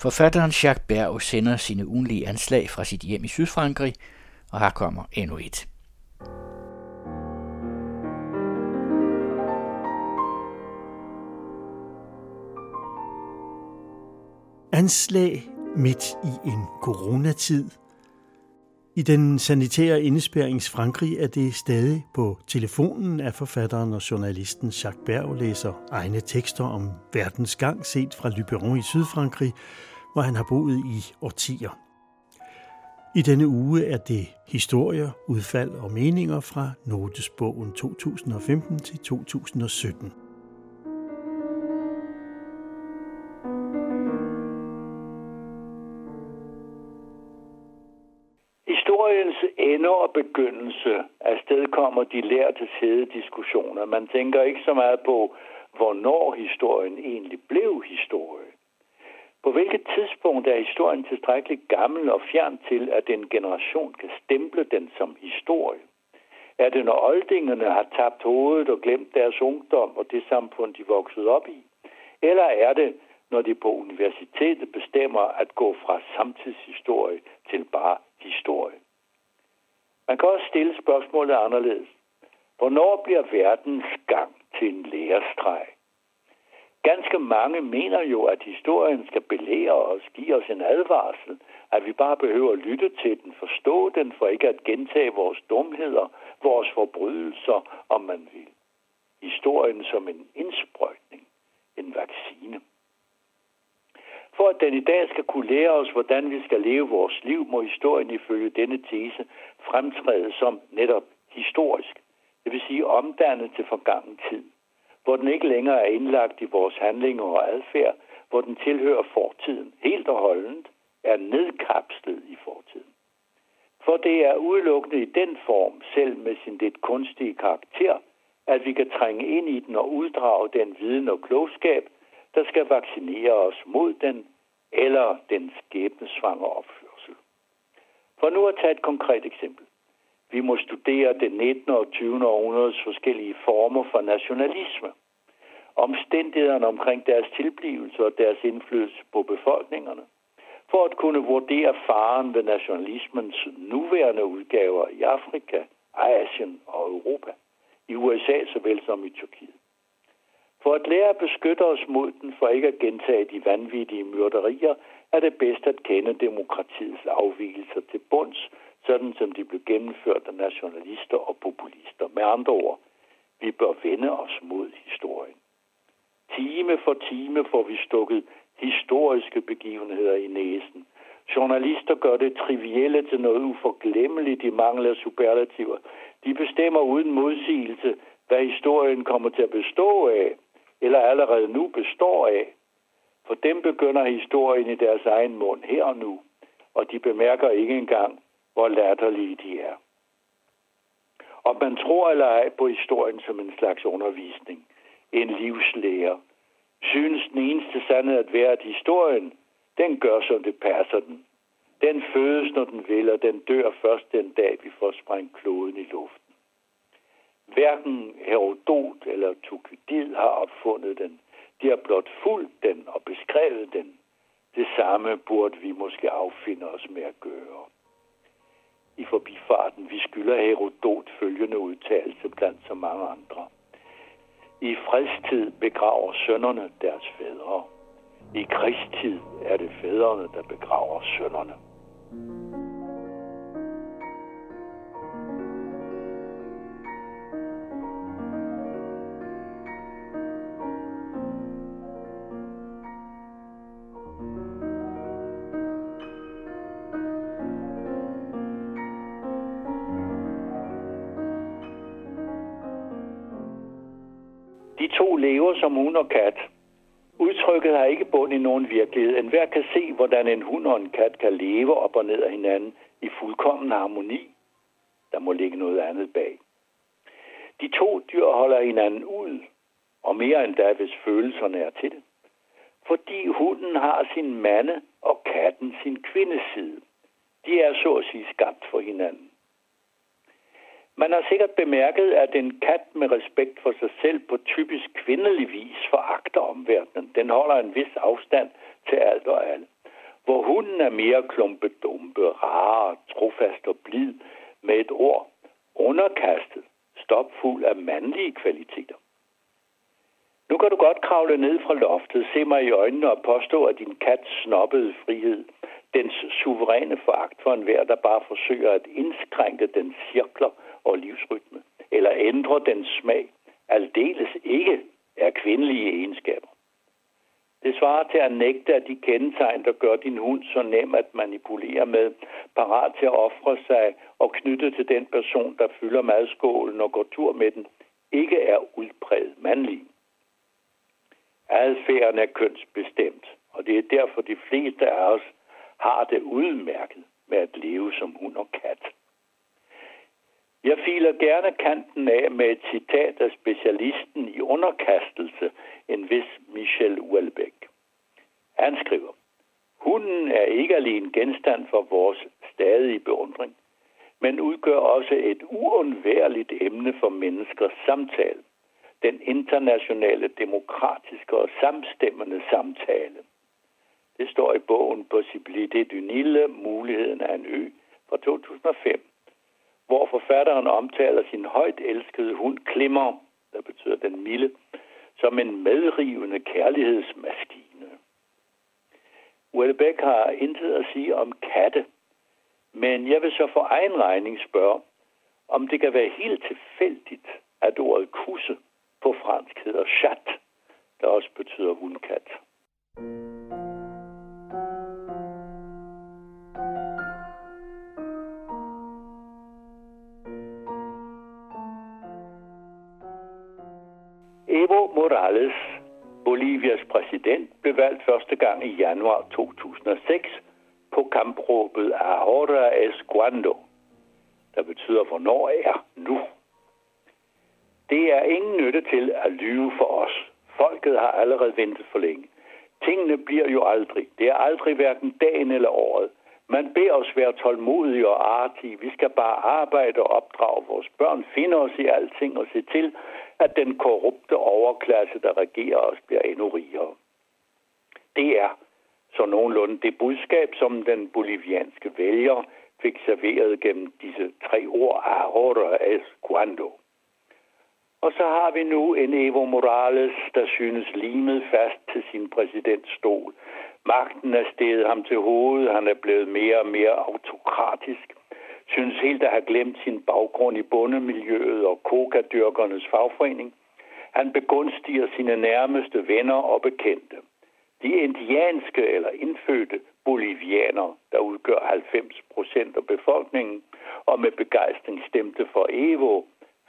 Forfatteren Jacques Berg sender sine ugenlige anslag fra sit hjem i Sydfrankrig, og her kommer endnu et. Anslag midt i en coronatid. I den sanitære indespærings Frankrig er det stadig på telefonen, at forfatteren og journalisten Jacques Berg læser egne tekster om verdens gang set fra Lyberon i Sydfrankrig, hvor han har boet i årtier. I denne uge er det historier, udfald og meninger fra Notesbogen 2015 til 2017. Historiens ende og begyndelse afstedkommer de lærte hede diskussioner. Man tænker ikke så meget på, hvornår historien egentlig blev historie. På hvilket tidspunkt er historien tilstrækkeligt gammel og fjern til, at en generation kan stemple den som historie? Er det, når oldingerne har tabt hovedet og glemt deres ungdom og det samfund, de voksede op i? Eller er det, når de på universitetet bestemmer at gå fra samtidshistorie til bare historie? Man kan også stille spørgsmålet anderledes. Hvornår bliver verdens gang til en lærestreg? Ganske mange mener jo, at historien skal belære os, give os en advarsel, at vi bare behøver at lytte til den, forstå den, for ikke at gentage vores dumheder, vores forbrydelser, om man vil. Historien som en indsprøjtning, en vaccine. For at den i dag skal kunne lære os, hvordan vi skal leve vores liv, må historien ifølge denne tese fremtræde som netop historisk, det vil sige omdannet til forgangen tid hvor den ikke længere er indlagt i vores handlinger og adfærd, hvor den tilhører fortiden, helt og holdent er nedkapslet i fortiden. For det er udelukkende i den form, selv med sin lidt kunstige karakter, at vi kan trænge ind i den og uddrage den viden og klogskab, der skal vaccinere os mod den eller den skæbnesvangre opførsel. For nu at tage et konkret eksempel. Vi må studere det 19. og 20. århundredes forskellige former for nationalisme. Omstændighederne omkring deres tilblivelse og deres indflydelse på befolkningerne. For at kunne vurdere faren ved nationalismens nuværende udgaver i Afrika, Asien og Europa. I USA såvel som i Tyrkiet. For at lære at beskytte os mod den, for ikke at gentage de vanvittige myrderier, er det bedst at kende demokratiets afvielser til bunds, sådan som de blev gennemført af nationalister og populister. Med andre ord, vi bør vende os mod historien. Time for time får vi stukket historiske begivenheder i næsen. Journalister gør det trivielle til noget uforglemmeligt, i mangler superlativer. De bestemmer uden modsigelse, hvad historien kommer til at bestå af, eller allerede nu består af. For dem begynder historien i deres egen mund her og nu, og de bemærker ikke engang, hvor latterlige de er. Og man tror eller ej på historien som en slags undervisning, en livslære, synes den eneste sandhed at være, at historien, den gør, som det passer den. Den fødes, når den vil, og den dør først den dag, vi får sprængt kloden i luften. Hverken Herodot eller Tukydid har opfundet den. De har blot fulgt den og beskrevet den. Det samme burde vi måske affinde os med at gøre i forbifarten. Vi skylder Herodot følgende udtalelse blandt så mange andre. I fredstid begraver sønnerne deres fædre. I krigstid er det fædrene, der begraver De to lever som hund og kat. Udtrykket har ikke bund i nogen virkelighed. En hver kan se, hvordan en hund og en kat kan leve op og ned af hinanden i fuldkommen harmoni. Der må ligge noget andet bag. De to dyr holder hinanden ud, og mere end da, hvis følelserne er til det. Fordi hunden har sin mande og katten sin kvindeside. De er så at sige skabt for hinanden. Man har sikkert bemærket, at en kat med respekt for sig selv på typisk kvindelig vis foragter omverdenen. Den holder en vis afstand til alt og alle. hvor hunden er mere klumpedumpe, rar, trofast og blid, med et ord underkastet, stopfuld af mandlige kvaliteter. Nu kan du godt kravle ned fra loftet, se mig i øjnene og påstå, at din kat snobbede frihed, dens suveræne foragt for enhver, der bare forsøger at indskrænke den cirkler og livsrytme, eller ændrer dens smag, aldeles ikke er kvindelige egenskaber. Det svarer til at nægte af de kendetegn, der gør din hund så nem at manipulere med, parat til at ofre sig og knytte til den person, der fylder madskålen og går tur med den, ikke er udpræget mandlig. Adfærden er kønsbestemt, og det er derfor de fleste af os har det udmærket med at leve som hund og kat. Jeg filer gerne kanten af med et citat af specialisten i underkastelse, en vis Michel Houellebecq. Han skriver, Hunden er ikke alene genstand for vores stadige beundring, men udgør også et uundværligt emne for menneskers samtale. Den internationale, demokratiske og samstemmende samtale. Det står i bogen Possibilité du Nille, muligheden af en ø fra 2005 hvor forfatteren omtaler sin højt elskede hund Klimmer, der betyder den milde, som en medrivende kærlighedsmaskine. Uelbæk har intet at sige om katte, men jeg vil så for egen regning spørge, om det kan være helt tilfældigt, at ordet kusse på fransk hedder chat, der også betyder hundkat. Bolivias præsident, blev valgt første gang i januar 2006 på kampråbet Ahora es cuando, der betyder, hvornår er nu. Det er ingen nytte til at lyve for os. Folket har allerede ventet for længe. Tingene bliver jo aldrig. Det er aldrig hverken dagen eller året. Man beder os være tålmodige og artige. Vi skal bare arbejde og opdrage vores børn, finde os i alting og se til, at den korrupte overklasse, der regerer os, bliver endnu rigere. Det er så nogenlunde det budskab, som den bolivianske vælger fik serveret gennem disse tre ord, ahora es cuando. Og så har vi nu en Evo Morales, der synes limet fast til sin præsidentstol. Magten er steget ham til hovedet, han er blevet mere og mere autokratisk synes helt at have glemt sin baggrund i bondemiljøet og kokadyrkernes fagforening. Han begunstiger sine nærmeste venner og bekendte. De indianske eller indfødte bolivianere, der udgør 90 procent af befolkningen, og med begejstring stemte for Evo,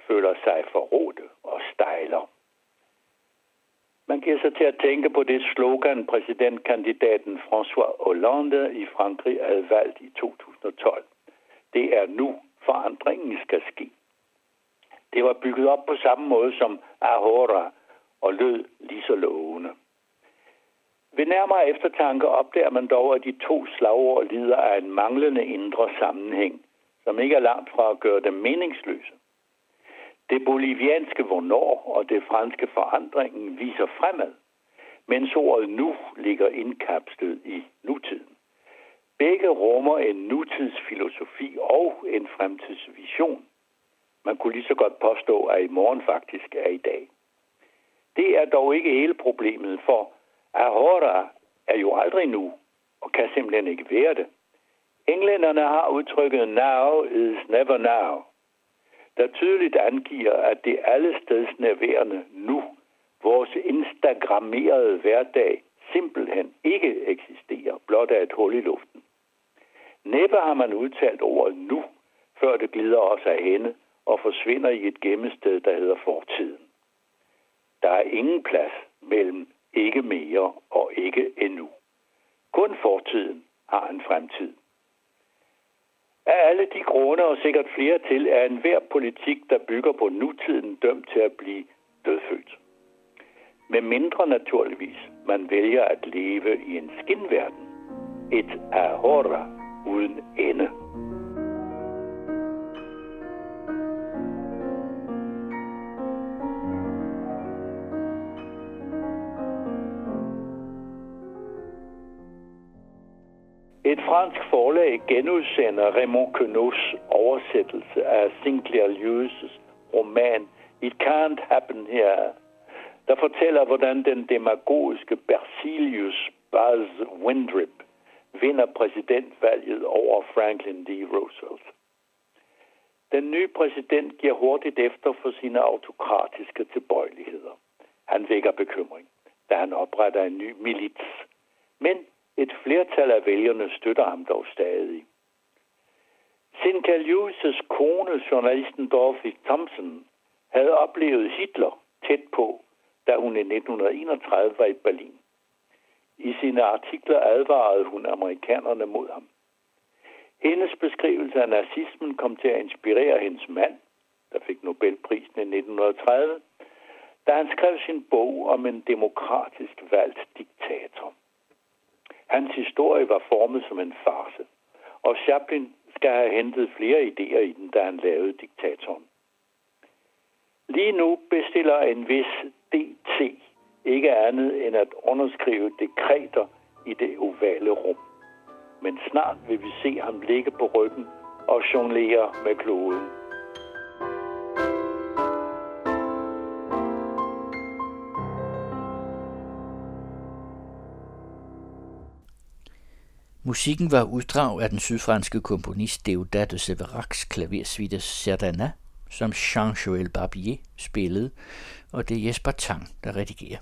føler sig for og stejler. Man giver sig til at tænke på det slogan, præsidentkandidaten François Hollande i Frankrig havde valgt i 2012. Det er nu, forandringen skal ske. Det var bygget op på samme måde som Ahora og lød lige så lovende. Ved nærmere eftertanke opdager man dog, at de to slagord lider af en manglende indre sammenhæng, som ikke er langt fra at gøre dem meningsløse. Det bolivianske hvornår og det franske forandringen viser fremad, mens ordet nu ligger indkapslet i nutiden. Begge rummer en nutidsfilosofi og en fremtidsvision. Man kunne lige så godt påstå, at i morgen faktisk er i dag. Det er dog ikke hele problemet, for Ahora er jo aldrig nu, og kan simpelthen ikke være det. Englænderne har udtrykket now is never now, der tydeligt angiver, at det allestedsnærværende nærværende nu, vores instagrammerede hverdag, simpelthen ikke eksisterer, blot af et hul i luften. Næppe har man udtalt ordet nu, før det glider os af hende og forsvinder i et gemmested, der hedder fortiden. Der er ingen plads mellem ikke mere og ikke endnu. Kun fortiden har en fremtid. Af alle de grunde og sikkert flere til, er enhver politik, der bygger på nutiden, dømt til at blive dødfødt. Med mindre naturligvis, man vælger at leve i en skinverden. Et ahora uden ende. Et fransk forlag genudsender Raymond Queneaus oversættelse af Sinclair Lewis' roman It Can't Happen Here, der fortæller, hvordan den demagogiske Bersilius Buzz Windrip vinder præsidentvalget over Franklin D. Roosevelt. Den nye præsident giver hurtigt efter for sine autokratiske tilbøjeligheder. Han vækker bekymring, da han opretter en ny milits. Men et flertal af vælgerne støtter ham dog stadig. Sinclair Lewis' kone, journalisten Dorothy Thompson, havde oplevet Hitler tæt på, da hun i 1931 var i Berlin. I sine artikler advarede hun amerikanerne mod ham. Hendes beskrivelse af nazismen kom til at inspirere hendes mand, der fik Nobelprisen i 1930, da han skrev sin bog om en demokratisk valgt diktator. Hans historie var formet som en farse, og Chaplin skal have hentet flere idéer i den, da han lavede diktatoren. Lige nu bestiller en vis DT ikke andet end at underskrive dekreter i det ovale rum. Men snart vil vi se ham ligge på ryggen og jonglere med kloden. Musikken var uddrag af den sydfranske komponist Deodat de Severacs klaversuite Cerdana, som Jean-Joël Barbier spillede, og det er Jesper Tang, der redigerer.